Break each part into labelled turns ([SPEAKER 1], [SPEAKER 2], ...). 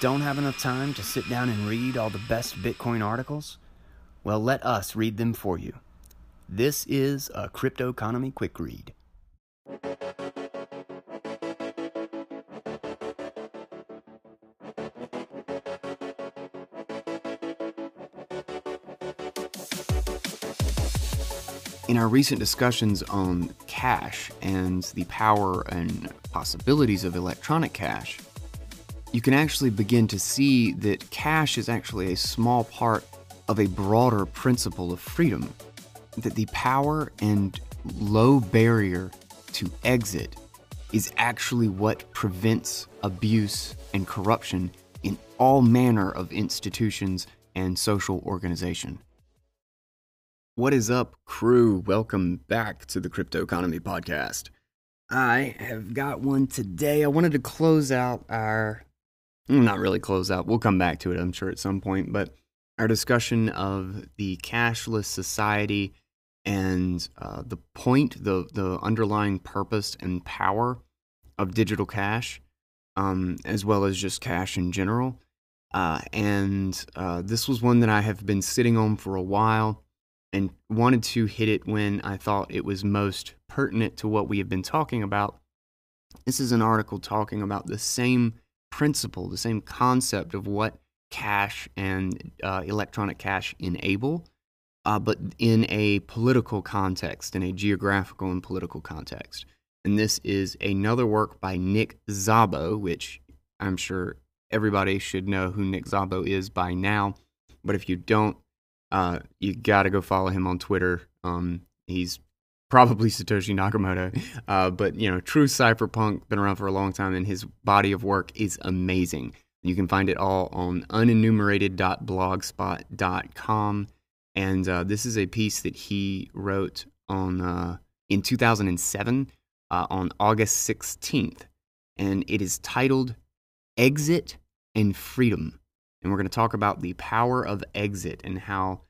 [SPEAKER 1] don't have enough time to sit down and read all the best Bitcoin articles? Well, let us read them for you. This is a Crypto Economy Quick Read. In our recent discussions on cash and the power and possibilities of electronic cash, you can actually begin to see that cash is actually a small part of a broader principle of freedom. That the power and low barrier to exit is actually what prevents abuse and corruption in all manner of institutions and social organization. What is up, crew? Welcome back to the Crypto Economy Podcast. I have got one today. I wanted to close out our, not really close out, we'll come back to it, I'm sure, at some point, but our discussion of the cashless society and uh, the point, the, the underlying purpose and power of digital cash, um, as well as just cash in general. Uh, and uh, this was one that I have been sitting on for a while and wanted to hit it when I thought it was most pertinent to what we have been talking about. This is an article talking about the same principle, the same concept of what cash and uh, electronic cash enable, uh, but in a political context, in a geographical and political context. And this is another work by Nick Szabo, which I'm sure everybody should know who Nick Szabo is by now. But if you don't, uh, you got to go follow him on Twitter. Um, he's probably Satoshi Nakamoto, uh, but you know, true cypherpunk, been around for a long time, and his body of work is amazing. You can find it all on unenumerated.blogspot.com. And uh, this is a piece that he wrote on uh, in 2007 uh, on August 16th, and it is titled "Exit and Freedom." And we're going to talk about the power of exit and how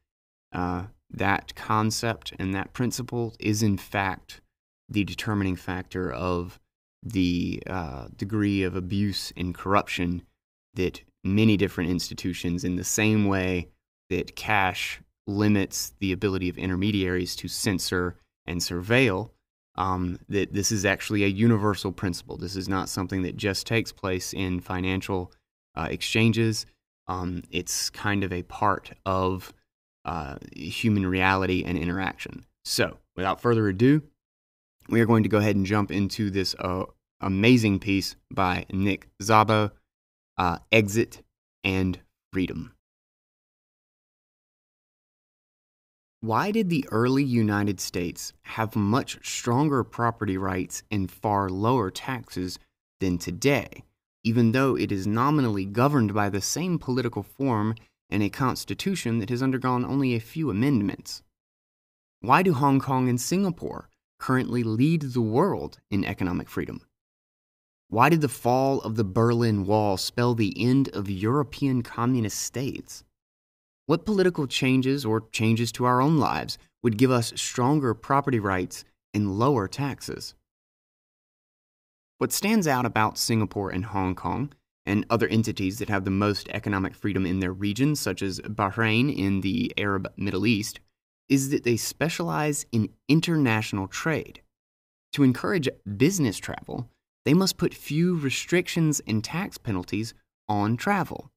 [SPEAKER 1] uh, that concept and that principle is, in fact, the determining factor of the uh, degree of abuse and corruption that many different institutions, in the same way that cash limits the ability of intermediaries to censor and surveil, um, that this is actually a universal principle. This is not something that just takes place in financial uh, exchanges. Um, it's kind of a part of uh, human reality and interaction. So, without further ado, we are going to go ahead and jump into this uh, amazing piece by Nick Szabo uh, Exit and Freedom. Why did the early United States have much stronger property rights and far lower taxes than today? even though it is nominally governed by the same political form and a constitution that has undergone only a few amendments. Why do Hong Kong and Singapore currently lead the world in economic freedom? Why did the fall of the Berlin Wall spell the end of European communist states? What political changes or changes to our own lives would give us stronger property rights and lower taxes? What stands out about Singapore and Hong Kong and other entities that have the most economic freedom in their regions, such as Bahrain in the Arab Middle East, is that they specialize in international trade. To encourage business travel, they must put few restrictions and tax penalties on travel.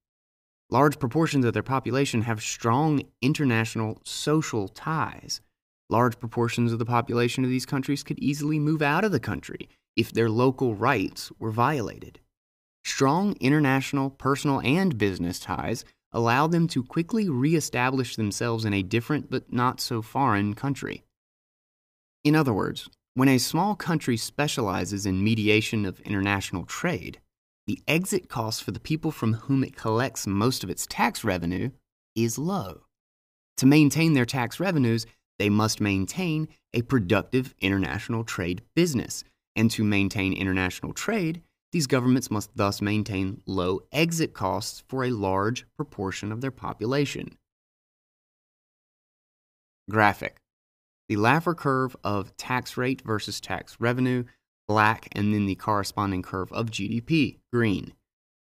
[SPEAKER 1] Large proportions of their population have strong international social ties. Large proportions of the population of these countries could easily move out of the country if their local rights were violated. Strong international, personal, and business ties allow them to quickly reestablish themselves in a different but not so foreign country. In other words, when a small country specializes in mediation of international trade, the exit cost for the people from whom it collects most of its tax revenue is low. To maintain their tax revenues, they must maintain a productive international trade business and to maintain international trade, these governments must thus maintain low exit costs for a large proportion of their population. Graphic The Laffer curve of tax rate versus tax revenue, black, and then the corresponding curve of GDP, green.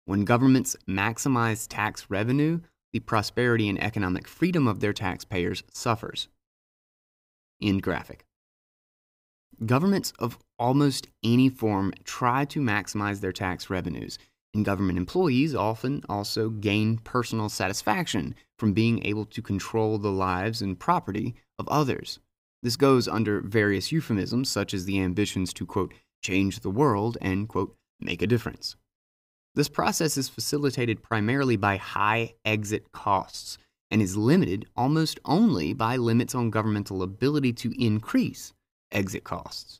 [SPEAKER 1] When governments maximize tax revenue, the prosperity and economic freedom of their taxpayers suffers. End graphic. Governments of almost any form try to maximize their tax revenues, and government employees often also gain personal satisfaction from being able to control the lives and property of others. This goes under various euphemisms, such as the ambitions to, quote, change the world and, quote, make a difference. This process is facilitated primarily by high exit costs and is limited almost only by limits on governmental ability to increase exit costs.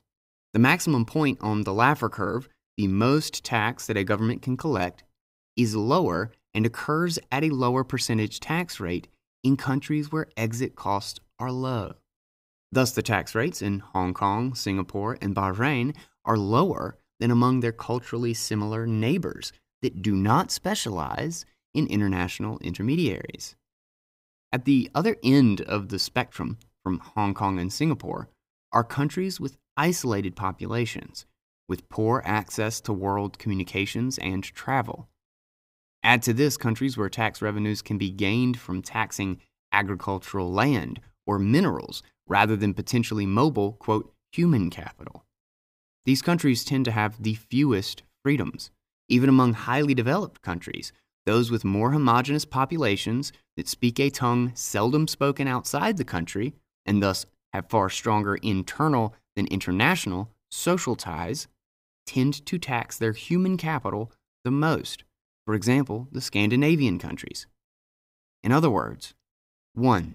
[SPEAKER 1] The maximum point on the Laffer curve, the most tax that a government can collect, is lower and occurs at a lower percentage tax rate in countries where exit costs are low. Thus, the tax rates in Hong Kong, Singapore, and Bahrain are lower than among their culturally similar neighbors that do not specialize in international intermediaries. At the other end of the spectrum, from Hong Kong and Singapore, are countries with isolated populations, with poor access to world communications and travel. Add to this countries where tax revenues can be gained from taxing agricultural land or minerals rather than potentially mobile, quote, human capital. These countries tend to have the fewest freedoms. Even among highly developed countries, those with more homogenous populations that speak a tongue seldom spoken outside the country and thus have far stronger internal than international social ties tend to tax their human capital the most. For example, the Scandinavian countries. In other words, 1.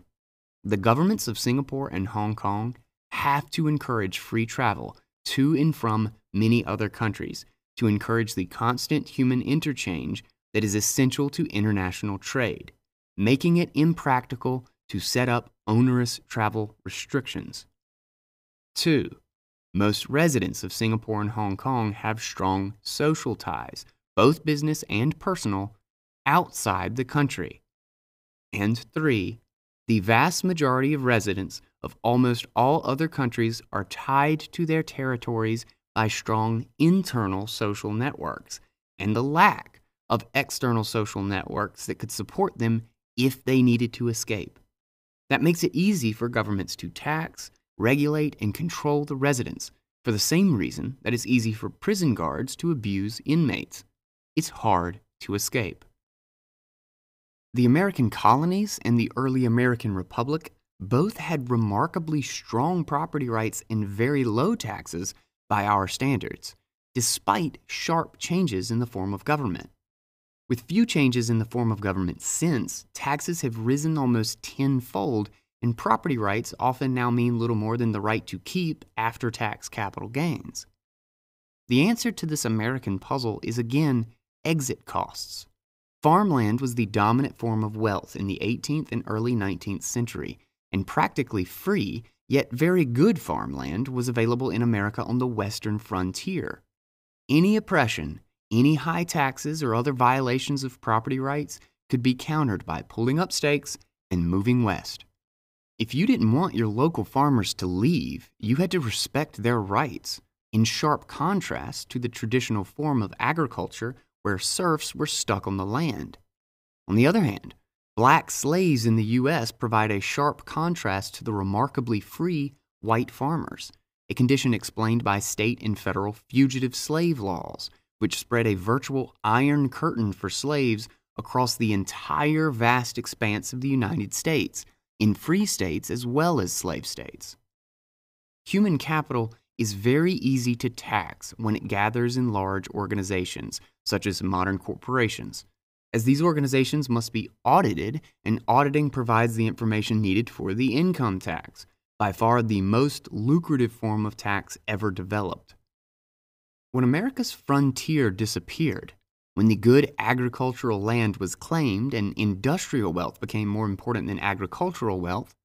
[SPEAKER 1] The governments of Singapore and Hong Kong have to encourage free travel to and from many other countries to encourage the constant human interchange that is essential to international trade, making it impractical to set up onerous travel restrictions. 2. Most residents of Singapore and Hong Kong have strong social ties, both business and personal, outside the country. And 3. The vast majority of residents of almost all other countries are tied to their territories by strong internal social networks and the lack of external social networks that could support them if they needed to escape. That makes it easy for governments to tax, regulate, and control the residents for the same reason that it's easy for prison guards to abuse inmates. It's hard to escape. The American colonies and the early American Republic both had remarkably strong property rights and very low taxes by our standards, despite sharp changes in the form of government. With few changes in the form of government since, taxes have risen almost tenfold, and property rights often now mean little more than the right to keep after tax capital gains. The answer to this American puzzle is again exit costs. Farmland was the dominant form of wealth in the 18th and early 19th century, and practically free, yet very good farmland was available in America on the western frontier. Any oppression, any high taxes, or other violations of property rights could be countered by pulling up stakes and moving west. If you didn't want your local farmers to leave, you had to respect their rights, in sharp contrast to the traditional form of agriculture where serfs were stuck on the land. On the other hand, Black slaves in the U.S. provide a sharp contrast to the remarkably free white farmers, a condition explained by state and federal fugitive slave laws, which spread a virtual iron curtain for slaves across the entire vast expanse of the United States, in free states as well as slave states. Human capital is very easy to tax when it gathers in large organizations, such as modern corporations as these organizations must be audited, and auditing provides the information needed for the income tax, by far the most lucrative form of tax ever developed. When America's frontier disappeared, when the good agricultural land was claimed and industrial wealth became more important than agricultural wealth,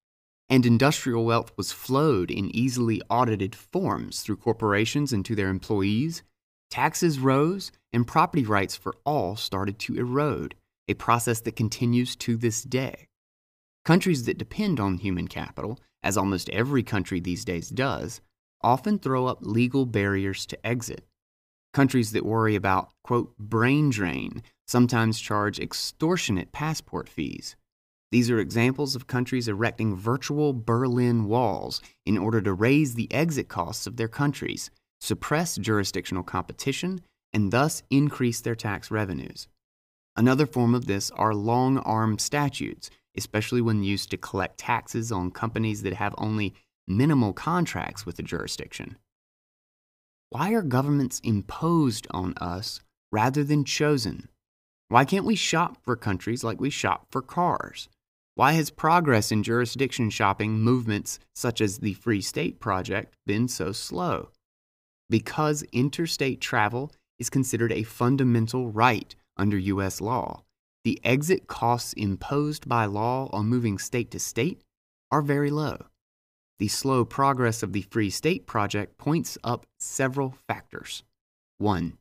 [SPEAKER 1] and industrial wealth was flowed in easily audited forms through corporations and to their employees, Taxes rose, and property rights for all started to erode, a process that continues to this day. Countries that depend on human capital, as almost every country these days does, often throw up legal barriers to exit. Countries that worry about, quote, brain drain, sometimes charge extortionate passport fees. These are examples of countries erecting virtual Berlin walls in order to raise the exit costs of their countries, suppress jurisdictional competition, and thus increase their tax revenues. Another form of this are long arm statutes, especially when used to collect taxes on companies that have only minimal contracts with the jurisdiction. Why are governments imposed on us rather than chosen? Why can't we shop for countries like we shop for cars? Why has progress in jurisdiction shopping movements such as the Free State Project been so slow? Because interstate travel is considered a fundamental right under U.S. law, the exit costs imposed by law on moving state to state are very low. The slow progress of the Free State Project points up several factors. One,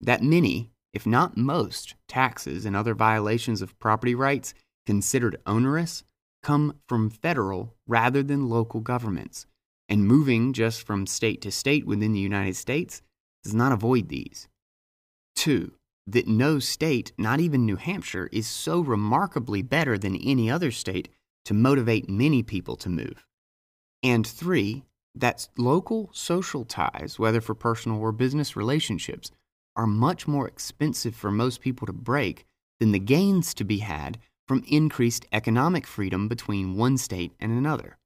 [SPEAKER 1] that many, if not most, taxes and other violations of property rights considered onerous come from federal rather than local governments, and moving just from state to state within the United States does not avoid these. Two, that no state, not even New Hampshire, is so remarkably better than any other state to motivate many people to move. And three, that local social ties, whether for personal or business relationships, are much more expensive for most people to break than the gains to be had from increased economic freedom between one state and another.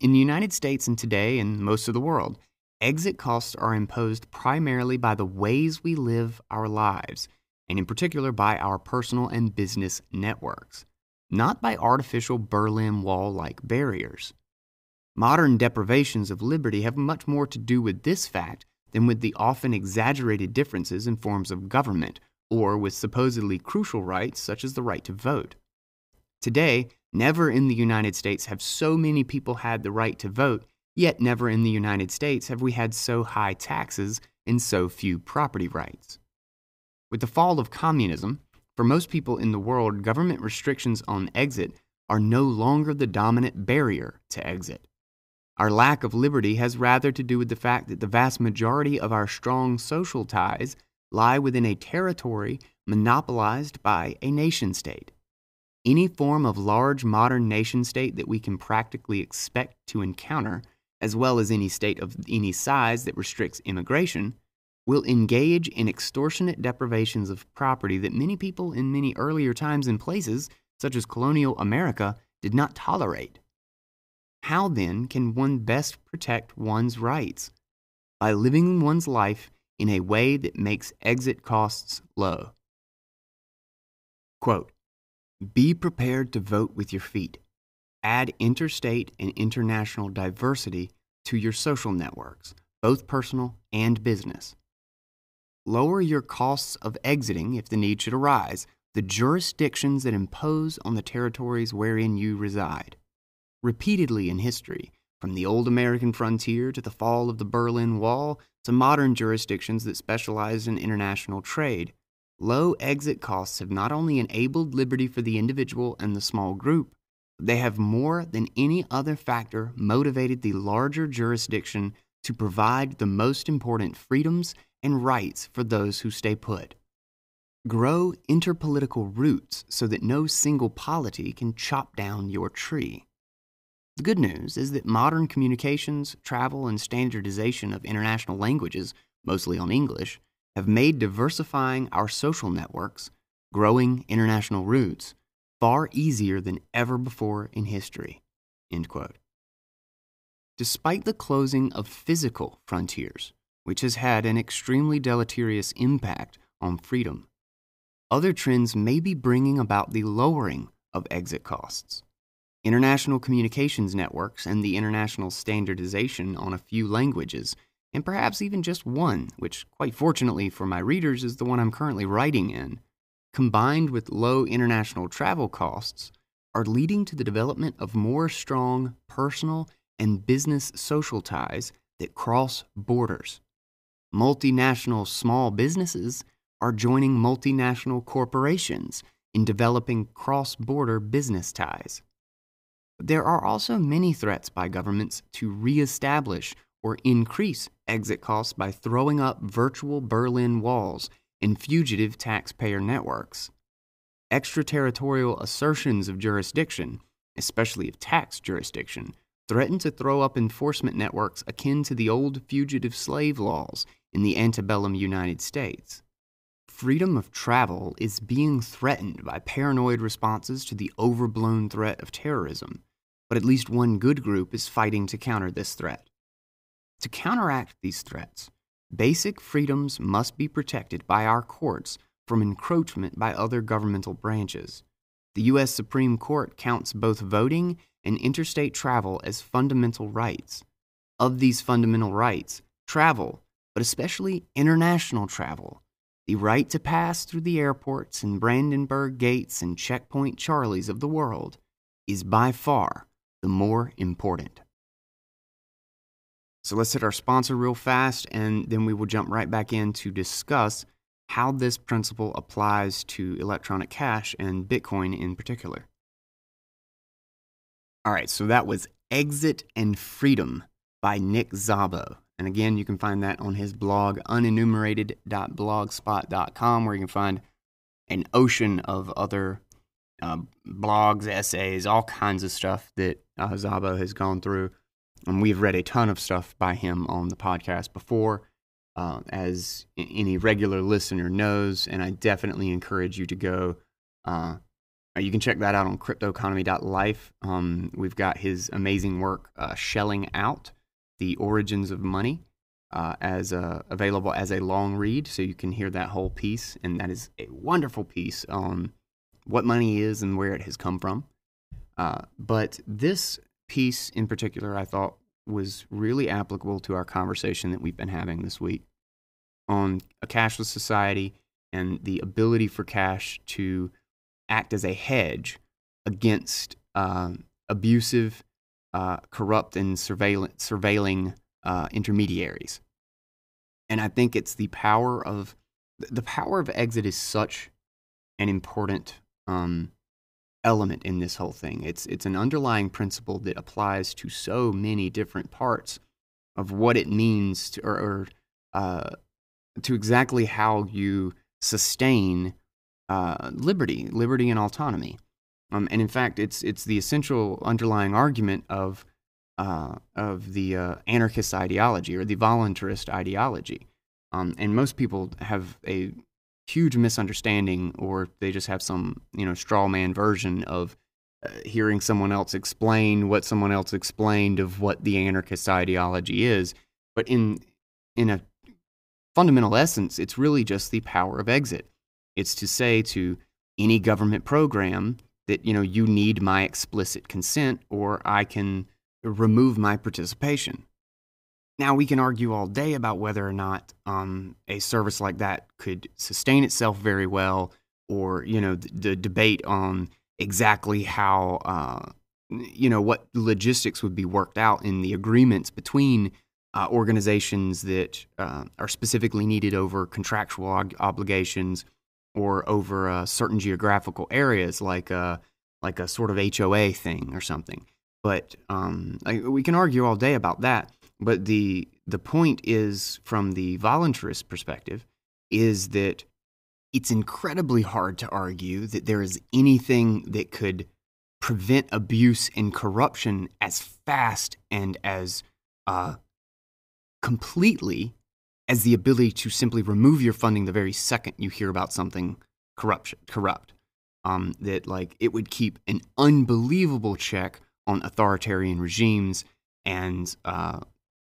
[SPEAKER 1] In the United States and today in most of the world, exit costs are imposed primarily by the ways we live our lives, and in particular by our personal and business networks, not by artificial Berlin Wall like barriers. Modern deprivations of liberty have much more to do with this fact than with the often exaggerated differences in forms of government or with supposedly crucial rights such as the right to vote. Today, never in the United States have so many people had the right to vote, yet never in the United States have we had so high taxes and so few property rights. With the fall of communism, for most people in the world, government restrictions on exit are no longer the dominant barrier to exit. Our lack of liberty has rather to do with the fact that the vast majority of our strong social ties lie within a territory monopolized by a nation state. Any form of large modern nation state that we can practically expect to encounter, as well as any state of any size that restricts immigration, will engage in extortionate deprivations of property that many people in many earlier times and places, such as colonial America, did not tolerate. How then can one best protect one's rights? By living one's life in a way that makes exit costs low. Quote, Be prepared to vote with your feet. Add interstate and international diversity to your social networks, both personal and business. Lower your costs of exiting if the need should arise, the jurisdictions that impose on the territories wherein you reside. Repeatedly in history, from the old American frontier to the fall of the Berlin Wall to modern jurisdictions that specialize in international trade, low exit costs have not only enabled liberty for the individual and the small group, but they have more than any other factor motivated the larger jurisdiction to provide the most important freedoms and rights for those who stay put. Grow interpolitical roots so that no single polity can chop down your tree. The good news is that modern communications, travel, and standardization of international languages, mostly on English, have made diversifying our social networks, growing international roots, far easier than ever before in history. Despite the closing of physical frontiers, which has had an extremely deleterious impact on freedom, other trends may be bringing about the lowering of exit costs international communications networks, and the international standardization on a few languages, and perhaps even just one, which, quite fortunately for my readers, is the one I'm currently writing in, combined with low international travel costs, are leading to the development of more strong personal and business social ties that cross borders. Multinational small businesses are joining multinational corporations in developing cross border business ties. There are also many threats by governments to reestablish or increase exit costs by throwing up virtual Berlin walls and fugitive taxpayer networks. Extraterritorial assertions of jurisdiction, especially of tax jurisdiction, threaten to throw up enforcement networks akin to the old fugitive slave laws in the antebellum United States. Freedom of travel is being threatened by paranoid responses to the overblown threat of terrorism, but at least one good group is fighting to counter this threat. To counteract these threats, basic freedoms must be protected by our courts from encroachment by other governmental branches. The U.S. Supreme Court counts both voting and interstate travel as fundamental rights. Of these fundamental rights, travel, but especially international travel, the right to pass through the airports and Brandenburg gates and checkpoint Charlies of the world, is by far the more important. So let's hit our sponsor real fast, and then we will jump right back in to discuss how this principle applies to electronic cash and Bitcoin in particular. All right, so that was Exit and Freedom by Nick Szabo. And again, you can find that on his blog, unenumerated.blogspot.com, where you can find an ocean of other uh, blogs, essays, all kinds of stuff that uh, Szabo has gone through. And we've read a ton of stuff by him on the podcast before, uh, as any regular listener knows. And I definitely encourage you to go uh, uh, you can check that out on cryptoeconomy.life. Um, we've got his amazing work, uh, Shelling Out The Origins of Money, uh, as a, available as a long read. So you can hear that whole piece. And that is a wonderful piece on what money is and where it has come from. Uh, but this piece in particular, I thought was really applicable to our conversation that we've been having this week on a cashless society and the ability for cash to act as a hedge against uh, abusive, uh, corrupt, and surveilling uh, intermediaries. And I think it's the power of the power of exit is such an important um, element in this whole thing. It's it's an underlying principle that applies to so many different parts of what it means to, or, or uh, to exactly how you sustain uh, liberty, liberty and autonomy. Um, and in fact, it's it's the essential underlying argument of uh, of the uh, anarchist ideology or the voluntarist ideology. Um, and most people have a huge misunderstanding, or they just have some you know straw man version of uh, hearing someone else explain what someone else explained of what the anarchist ideology is. But in in a fundamental essence, it's really just the power of exit. It's to say to any government program that you know you need my explicit consent or I can remove my participation. Now we can argue all day about whether or not um, a service like that could sustain itself very well, or you know the, the debate on exactly how uh, you know what logistics would be worked out in the agreements between uh, organizations that uh, are specifically needed over contractual ob- obligations or over uh, certain geographical areas, like a like a sort of HOA thing or something. But um, like, we can argue all day about that. But the the point is, from the voluntarist perspective, is that it's incredibly hard to argue that there is anything that could prevent abuse and corruption as fast and as uh, completely as the ability to simply remove your funding the very second you hear about something corruption corrupt. Um, that like it would keep an unbelievable check on authoritarian regimes and uh,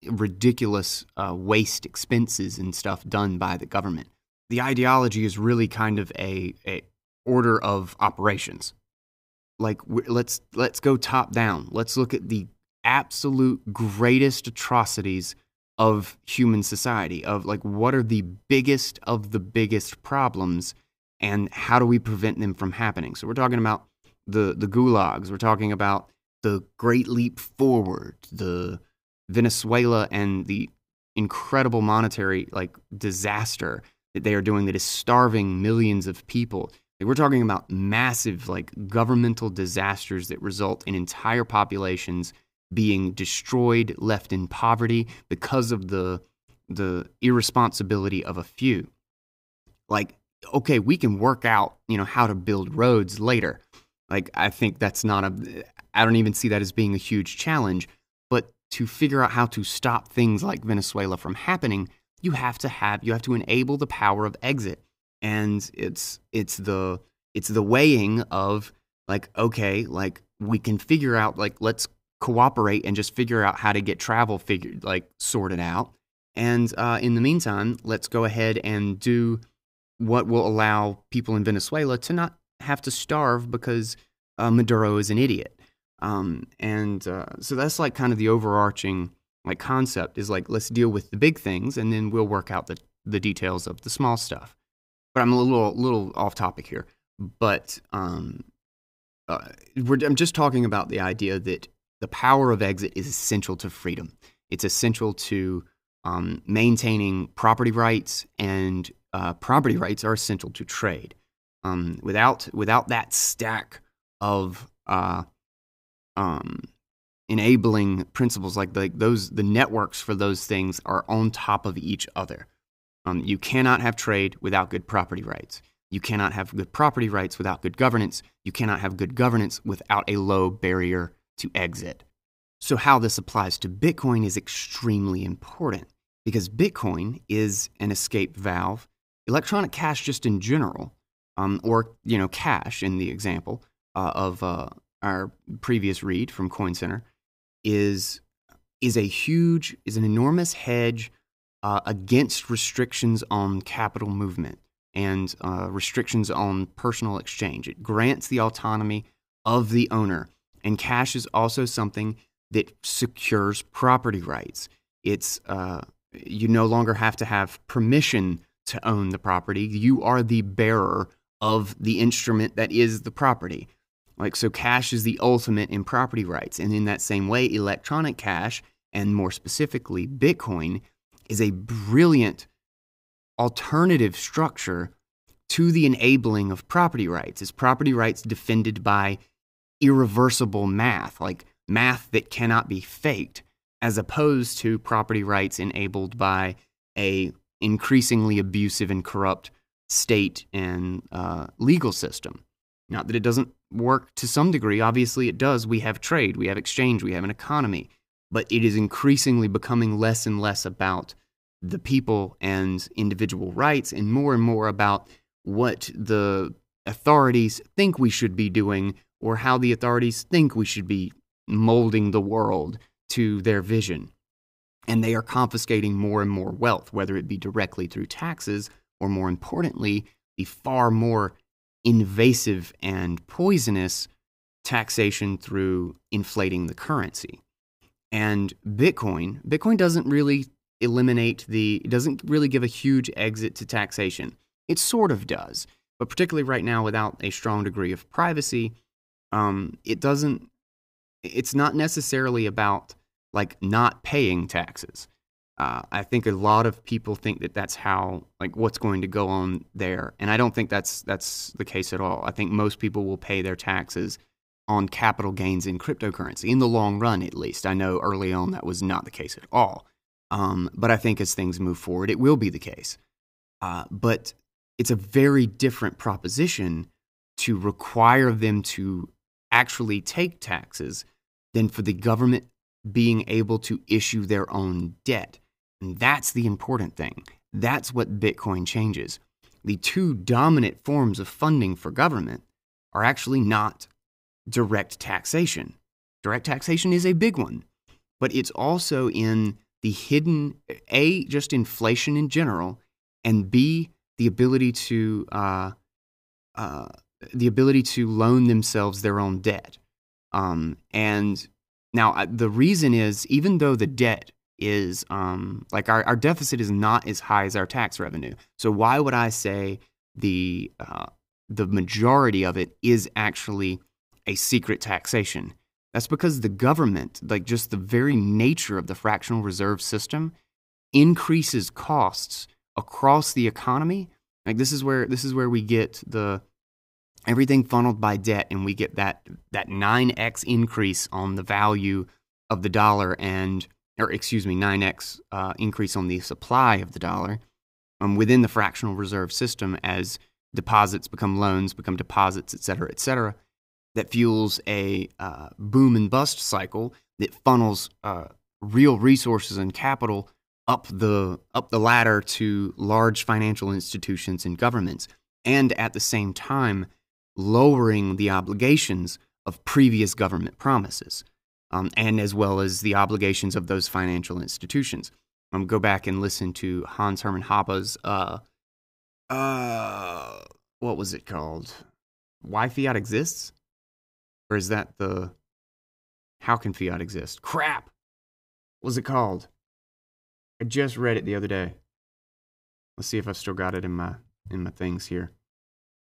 [SPEAKER 1] ridiculous uh, waste expenses and stuff done by the government. The ideology is really kind of a, a order of operations. Like let's let's go top down. Let's look at the absolute greatest atrocities of human society of like what are the biggest of the biggest problems and how do we prevent them from happening so we're talking about the the gulags we're talking about the great leap forward the venezuela and the incredible monetary like disaster that they are doing that is starving millions of people like, we're talking about massive like governmental disasters that result in entire populations being destroyed, left in poverty because of the, the irresponsibility of a few. like okay, we can work out, you know, how to build roads later. Like I think that's not a I don't even see that as being a huge challenge, to figure out how to stop things like Venezuela from happening, you have to have you have to enable the power of exit. And it's it's the it's the weighing of like okay, like we can figure out like let's cooperate and just figure out how to get travel figured like sorted out. And uh, in the meantime, let's go ahead and do what will allow people in Venezuela to not have to starve because uh, Maduro is an idiot. Um, and uh, so that's like kind of the overarching like concept is like let's deal with the big things and then we'll work out the, the details of the small stuff. But I'm a little little off topic here. But um, uh, I'm just talking about the idea that the power of exit is essential to freedom. It's essential to um, maintaining property rights and uh, property rights are essential to trade. Um, without without that stack of uh, um, enabling principles like, like those, the networks for those things are on top of each other. Um, you cannot have trade without good property rights. You cannot have good property rights without good governance. You cannot have good governance without a low barrier to exit. So, how this applies to Bitcoin is extremely important because Bitcoin is an escape valve electronic cash just in general, um, or you know cash in the example uh, of uh, our previous read from Coin Center, is is a huge is an enormous hedge uh, against restrictions on capital movement and uh, restrictions on personal exchange. It grants the autonomy of the owner, and cash is also something that secures property rights. It's uh, you no longer have to have permission to own the property. You are the bearer of the instrument that is the property. Like, so cash is the ultimate in property rights. And in that same way, electronic cash, and more specifically, Bitcoin, is a brilliant alternative structure to the enabling of property rights. Is property rights defended by irreversible math, like math that cannot be faked, as opposed to property rights enabled by a increasingly abusive and corrupt state and uh, legal system. Not that it doesn't work to some degree, obviously it does. We have trade, we have exchange, we have an economy, but it is increasingly becoming less and less about the people and individual rights and more and more about what the authorities think we should be doing or how the authorities think we should be molding the world to their vision. And they are confiscating more and more wealth, whether it be directly through taxes or, more importantly, the far more invasive and poisonous taxation through inflating the currency. And Bitcoin, Bitcoin doesn't really eliminate the, it doesn't really give a huge exit to taxation. It sort of does, but particularly right now without a strong degree of privacy, um, it doesn't, it's not necessarily about like not paying taxes. Uh, I think a lot of people think that that's how like what's going to go on there, and I don't think that's that's the case at all. I think most people will pay their taxes on capital gains in cryptocurrency in the long run, at least. I know early on that was not the case at all, um, but I think as things move forward, it will be the case. Uh, but it's a very different proposition to require them to actually take taxes than for the government being able to issue their own debt. And that's the important thing. That's what Bitcoin changes. The two dominant forms of funding for government are actually not direct taxation. Direct taxation is a big one, but it's also in the hidden A, just inflation in general, and B, the ability to uh, uh, the ability to loan themselves their own debt. Um, and now, the reason is even though the debt is um, like our, our deficit is not as high as our tax revenue. So why would I say the uh, the majority of it is actually a secret taxation? That's because the government, like just the very nature of the fractional reserve system, increases costs across the economy. Like this is where this is where we get the everything funneled by debt and we get that that 9x increase on the value of the dollar and or excuse me 9x uh, increase on the supply of the dollar um, within the fractional reserve system as deposits become loans, become deposits, et cetera, et cetera, that fuels a uh, boom and bust cycle that funnels uh, real resources and capital up the up the ladder to large financial institutions and governments, and at the same time lowering the obligations of previous government promises, um, and as well as the obligations of those financial institutions. Um, go back and listen to Hans Hermann Hoppe's uh, uh, what was it called? Why fiat exists, or is that the how can fiat exist? Crap. What was it called? I just read it the other day. Let's see if I've still got it in my in my things here.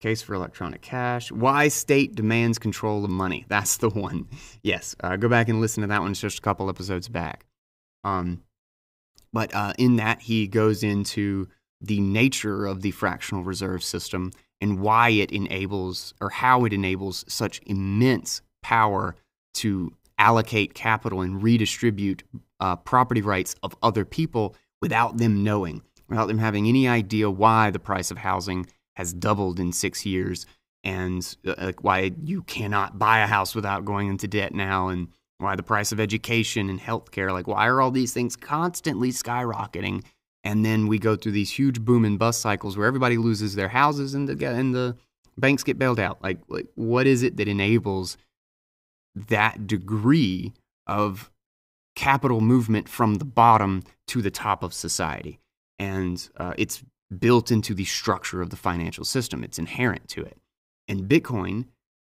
[SPEAKER 1] Case for electronic cash. Why state demands control of money. That's the one. Yes, uh, go back and listen to that one. It's just a couple episodes back. Um, but uh, in that, he goes into the nature of the fractional reserve system and why it enables or how it enables such immense power to allocate capital and redistribute uh, property rights of other people without them knowing, without them having any idea why the price of housing has doubled in six years. And uh, why you cannot buy a house without going into debt now and why the price of education and healthcare like why are all these things constantly skyrocketing? And then we go through these huge boom and bust cycles where everybody loses their houses and the, and the banks get bailed out. Like, like what is it that enables that degree of capital movement from the bottom to the top of society? And uh, it's built into the structure of the financial system. It's inherent to it. And Bitcoin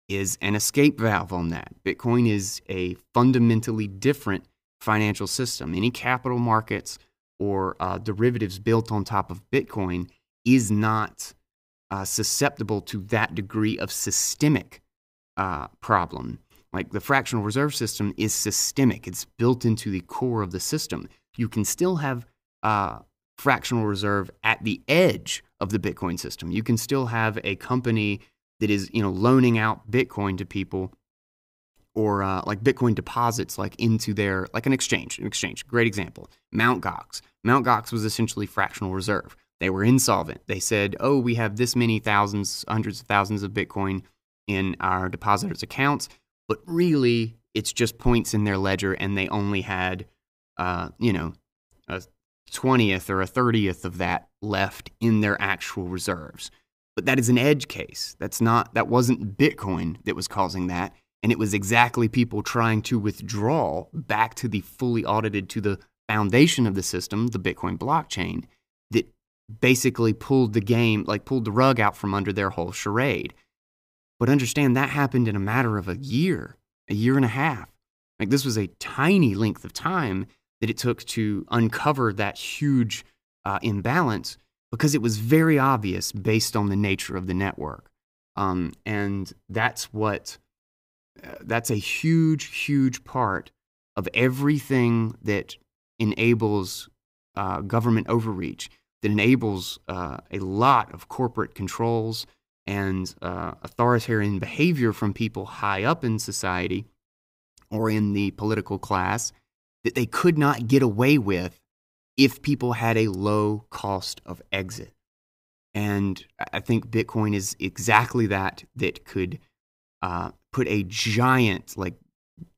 [SPEAKER 1] is an escape valve on that. Bitcoin is a fundamentally different financial system. Any capital markets or uh, derivatives built on top of Bitcoin is not uh, susceptible to that degree of systemic uh, problem. Like the fractional reserve system is systemic, it's built into the core of the system. You can still have uh, fractional reserve at the edge of the Bitcoin system. You can still have a company that is, you know, loaning out Bitcoin to people or uh, like Bitcoin deposits like into their like an exchange, an exchange. Great example. Mount Gox. Mount Gox was essentially fractional reserve. They were insolvent. They said, "Oh, we have this many thousands, hundreds of thousands of Bitcoin in our depositors' accounts," but really, it's just points in their ledger, and they only had, uh, you know, a 20th or a 30th of that left in their actual reserves. But that is an edge case. That's not that wasn't Bitcoin that was causing that, and it was exactly people trying to withdraw back to the fully audited to the foundation of the system, the Bitcoin blockchain, that basically pulled the game, like pulled the rug out from under their whole charade. But understand that happened in a matter of a year, a year and a half. Like this was a tiny length of time that it took to uncover that huge uh, imbalance because it was very obvious based on the nature of the network. Um, and that's what, uh, that's a huge, huge part of everything that enables uh, government overreach, that enables uh, a lot of corporate controls and uh, authoritarian behavior from people high up in society or in the political class that they could not get away with if people had a low cost of exit. And I think Bitcoin is exactly that, that could uh, put a giant, like,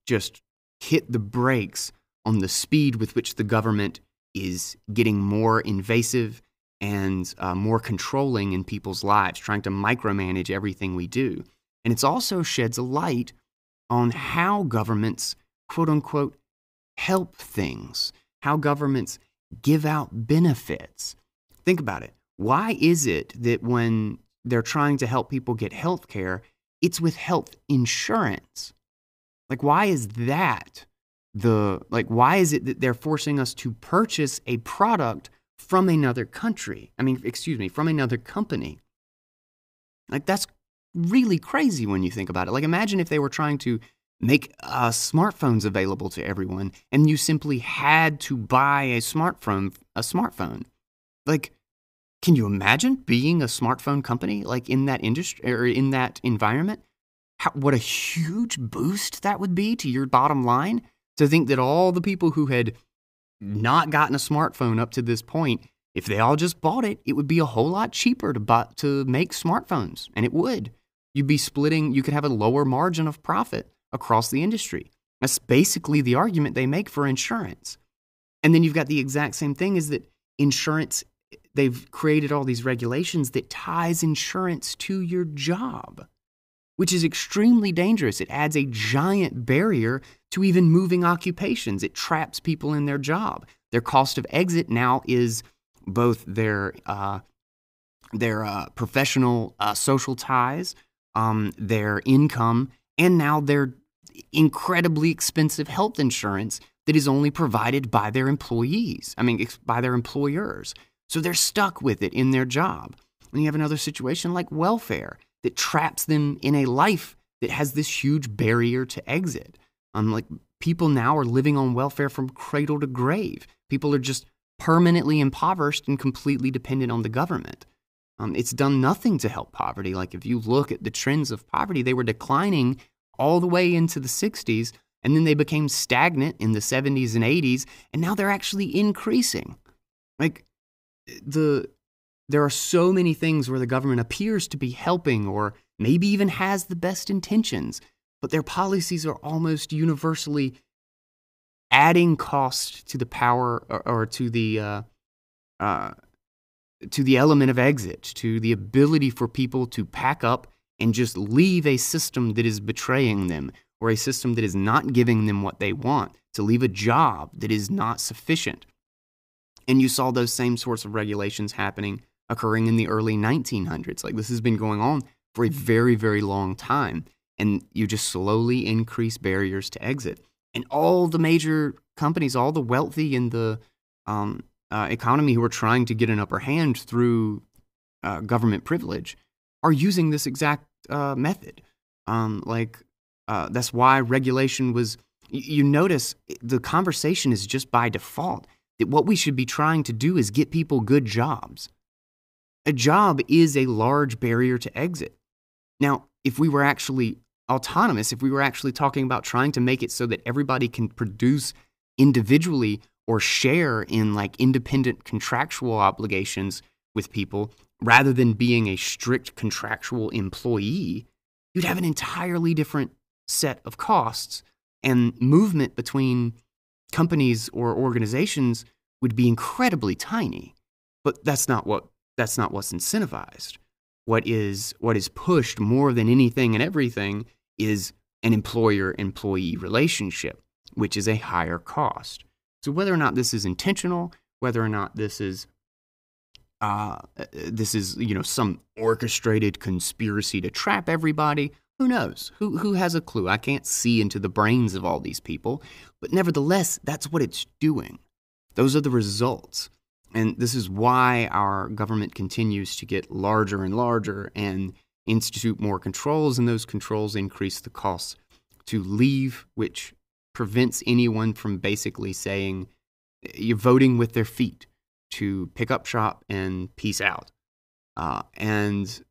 [SPEAKER 1] just hit the brakes on the speed with which the government is getting more invasive and uh, more controlling in people's lives, trying to micromanage everything we do. And it also sheds a light on how governments, quote unquote, help things, how governments give out benefits. Think about it. Why is it that when they're trying to help people get health care, it's with health insurance? Like, why is that the, like, why is it that they're forcing us to purchase a product from another country? I mean, excuse me, from another company? Like, that's really crazy when you think about it. Like, imagine if they were trying to make uh, smartphones available to everyone, and you simply had to buy a smartphone. A smartphone, like, can you imagine being a smartphone company like in that industry or in that environment? How, what a huge boost that would be to your bottom line to think that all the people who had not gotten a smartphone up to this point If they all just bought it, it would be a whole lot cheaper to buy, to make smartphones, and it would. You'd be splitting. You could have a lower margin of profit across the industry. That's basically the argument they make for insurance. And then you've got the exact same thing: is that insurance? They've created all these regulations that ties insurance to your job which is extremely dangerous. It adds a giant barrier to even moving occupations. It traps people in their job. Their cost of exit now is both their uh, their uh, professional uh, social ties, um, their income, and now their incredibly expensive health insurance that is only provided by their employees. I mean, by their employers. So they're stuck with it in their job. And you have another situation like welfare that traps them in a life that has this huge barrier to exit. Um, like people now are living on welfare from cradle to grave. People are just permanently impoverished and completely dependent on the government. Um, it's done nothing to help poverty. Like if you look at the trends of poverty, they were declining all the way into the 60s, and then they became stagnant in the 70s and 80s, and now they're actually increasing. Like the there are so many things where the government appears to be helping or maybe even has the best intentions, but their policies are almost universally adding cost to the power or, or to the uh, uh, to the element of exit, to the ability for people to pack up and just leave a system that is betraying them or a system that is not giving them what they want, to leave a job that is not sufficient. And you saw those same sorts of regulations happening occurring in the early 1900s. Like this has been going on for a very, very long time. And you just slowly increase barriers to exit. And all the major companies, all the wealthy in the um, uh, economy who are trying to get an upper hand through uh, government privilege are using this exact uh, method. Um, like, uh, that's why regulation was. You notice the conversation is just by default that what we should be trying to do is get people good jobs a job is a large barrier to exit. Now, if we were actually autonomous, if we were actually talking about trying to make it so that everybody can produce individually or share in like independent contractual obligations with people rather than being a strict contractual employee, you'd have an entirely different set of costs and movement between companies or organizations would be incredibly tiny. But that's not what that's not what's incentivized. What is what is pushed more than anything and everything is an employer employee relationship, which is a higher cost. So whether or not this is intentional, whether or not this is uh, this is you know some orchestrated conspiracy to trap everybody, who knows? Who who has a clue? I can't see into the brains of all these people, but nevertheless, that's what it's doing. Those are the results. And this is why our government continues to get larger and larger and institute more controls, and those controls increase the costs to leave, which prevents anyone from basically saying you're voting with their feet to pick up shop and peace out. Uh, and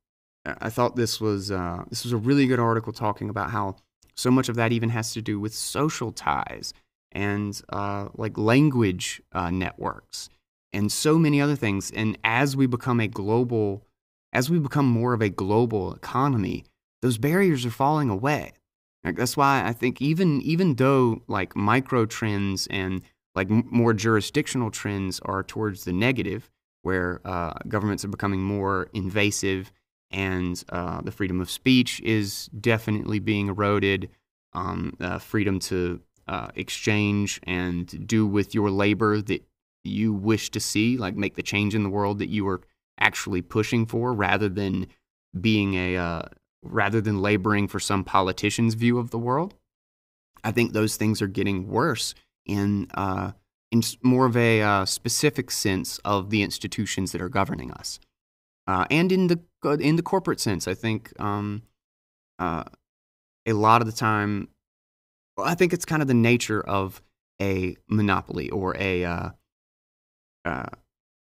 [SPEAKER 1] I thought this was uh, this was a really good article talking about how so much of that even has to do with social ties and uh, like language uh, networks and so many other things. And as we become a global, as we become more of a global economy, those barriers are falling away. Like that's why I think even even though like micro trends and like more jurisdictional trends are towards the negative, where uh, governments are becoming more invasive and uh, the freedom of speech is definitely being eroded. Um, uh, freedom to uh, exchange and do with your labor that you wish to see, like make the change in the world that you are actually pushing for, rather than being a uh, rather than laboring for some politician's view of the world. I think those things are getting worse in uh, in more of a uh, specific sense of the institutions that are governing us, uh, and in the in the corporate sense. I think um, uh, a lot of the time, I think it's kind of the nature of a monopoly or a uh, uh,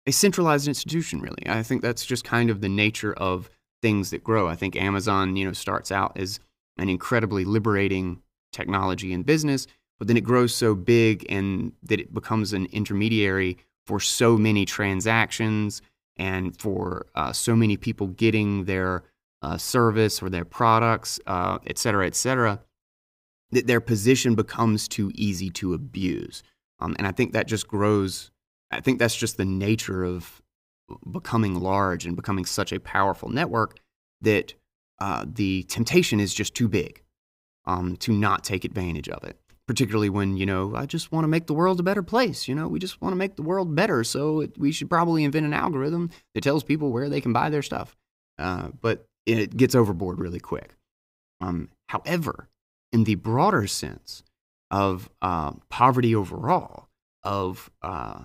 [SPEAKER 1] a centralized institution, really. I think that's just kind of the nature of things that grow. I think Amazon, you know, starts out as an incredibly liberating technology and business, but then it grows so big and that it becomes an intermediary for so many transactions and for uh, so many people getting their uh, service or their products, uh, et cetera, et cetera, that their position becomes too easy to abuse. Um, and I think that just grows. I think that's just the nature of becoming large and becoming such a powerful network that uh, the temptation is just too big um, to not take advantage of it. Particularly when, you know, I just want to make the world a better place. You know, we just want to make the world better. So it, we should probably invent an algorithm that tells people where they can buy their stuff. Uh, but it gets overboard really quick. Um, however, in the broader sense of uh, poverty overall, of uh,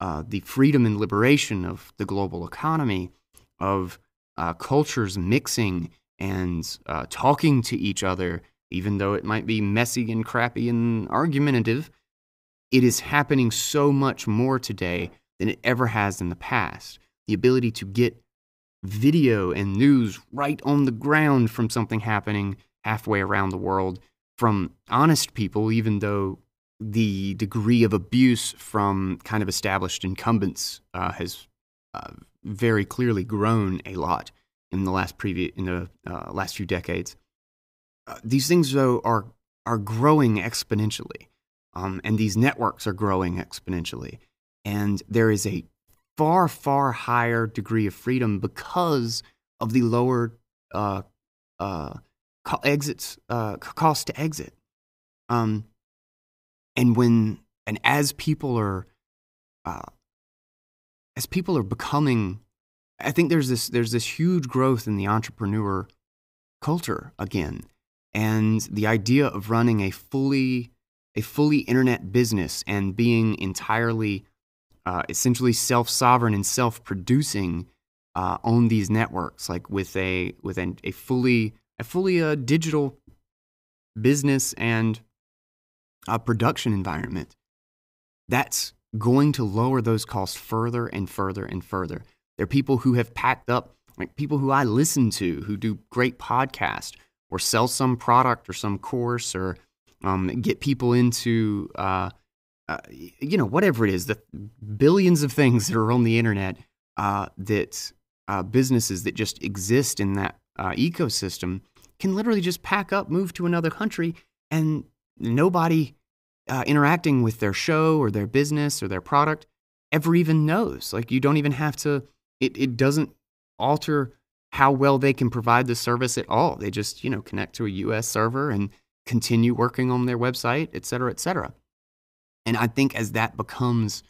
[SPEAKER 1] uh, the freedom and liberation of the global economy, of uh, cultures mixing and uh, talking to each other even though it might be messy and crappy and argumentative, it is happening so much more today than it ever has in the past. The ability to get video and news right on the ground from something happening halfway around the world from honest people, even though the degree of abuse from kind of established incumbents uh, has uh, very clearly grown a lot in the last in the uh, last few decades. These things though are are growing exponentially, um, and these networks are growing exponentially, and there is a far far higher degree of freedom because of the lower uh, uh, exits uh, cost to exit. Um, and when and as people are uh, as people are becoming I think there's this there's this huge growth in the entrepreneur culture again and the idea of running a fully a fully internet business and being entirely uh, essentially self sovereign and self producing uh, on these networks, like with a with a, a fully a fully uh, digital business and a production environment. That's going to lower those costs further and further and further. There are people who have packed up, like people who I listen to, who do great podcasts, or sell some product or some course or um, get people into uh, uh, you know whatever it is the billions of things that are on the internet uh, that uh, businesses that just exist in that uh, ecosystem can literally just pack up move to another country and nobody uh, interacting with their show or their business or their product ever even knows. Like you don't even have to it, it doesn't alter how well they can provide the service at all. They just, you know, connect to a US server and continue working on their website, et cetera, et cetera. And I think as that becomes,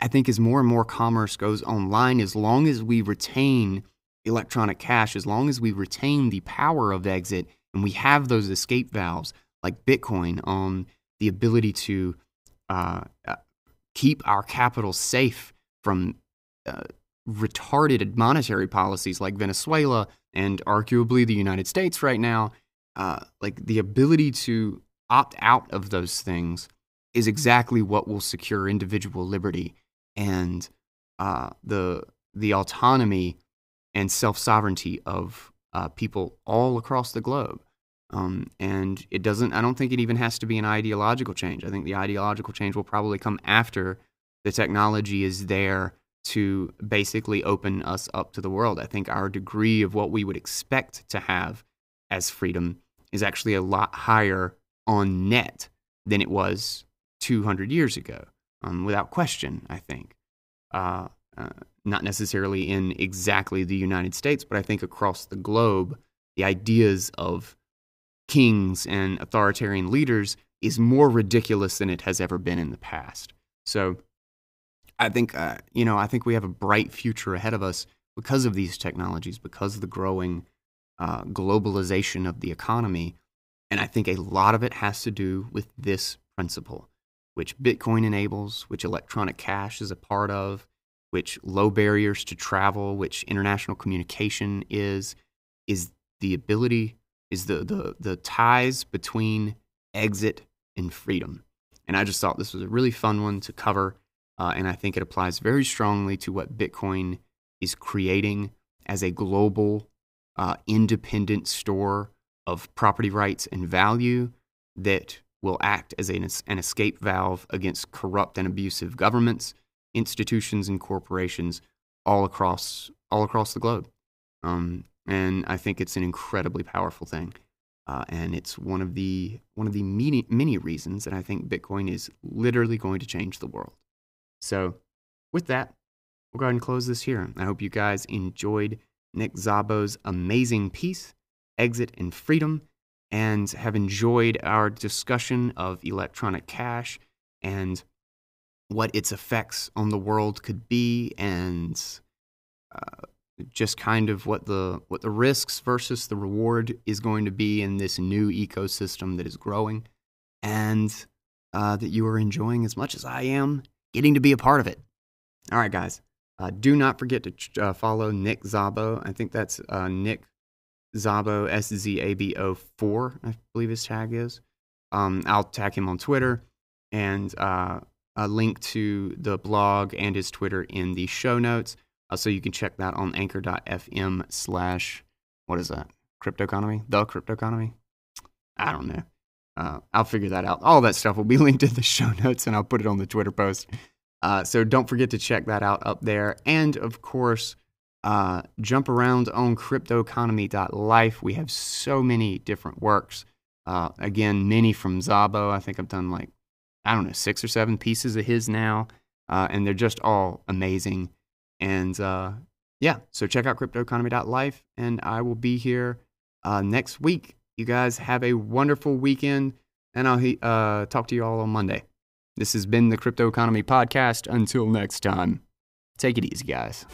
[SPEAKER 1] I think as more and more commerce goes online, as long as we retain electronic cash, as long as we retain the power of exit and we have those escape valves like Bitcoin on the ability to uh, uh, keep our capital safe from uh, retarded monetary policies like Venezuela and arguably the United States right now, uh, like the ability to opt out of those things is exactly what will secure individual liberty and uh, the the autonomy and self sovereignty of uh, people all across the globe. Um, and it doesn't. I don't think it even has to be an ideological change. I think the ideological change will probably come after the technology is there to basically open us up to the world. I think our degree of what we would expect to have as freedom is actually a lot higher on net than it was 200 years ago, um, without question, I think. Uh, uh, not necessarily in exactly the United States, but I think across the globe, the ideas of kings and authoritarian leaders is more ridiculous than it has ever been in the past. So I think uh, you know I think we have a bright future ahead of us because of these technologies, because of the growing uh, globalization of the economy, and I think a lot of it has to do with this principle, which Bitcoin enables, which electronic cash is a part of, which low barriers to travel, which international communication is, is the ability, is the the the ties between exit and freedom. And I just thought this was a really fun one to cover. Uh, and I think it applies very strongly to what Bitcoin is creating as a global, uh, independent store of property rights and value that will act as an, an escape valve against corrupt and abusive governments institutions and corporations all across all across the globe. Um, and I think it's an incredibly powerful thing. Uh, and it's one of the one of the many, many reasons that I think Bitcoin is literally going to change the world. So, with that, we'll go ahead and close this here. I hope you guys enjoyed Nick Szabo's amazing piece, "Exit and Freedom," and have enjoyed our discussion of electronic cash and what its effects on the world could be, and uh, just kind of what the what the risks versus the reward is going to be in this new ecosystem that is growing, and uh, that you are enjoying as much as I am getting to be a part of it. All right, guys. Uh, do not forget to uh, follow Nick Szabo. I think that's uh, Nick Szabo, S Z A B O four. I believe his tag is. Um, I'll tag him on Twitter and uh, a link to the blog and his Twitter in the show notes. Uh, so you can check that on anchor.fm slash, what is that? Crypto economy? The crypto economy? I don't know. Uh, I'll figure that out. All that stuff will be linked in the show notes and I'll put it on the Twitter post. Uh, so don't forget to check that out up there. And of course, uh, jump around on cryptoeconomy.life. We have so many different works. Uh, again, many from Szabo. I think I've done like, I don't know, six or seven pieces of his now. Uh, and they're just all amazing. And uh, yeah, so check out cryptoeconomy.life, and I will be here next week. You guys have a wonderful weekend, and I'll uh, talk to you all on Monday. This has been the Crypto Economy Podcast. Until next time, take it easy, guys.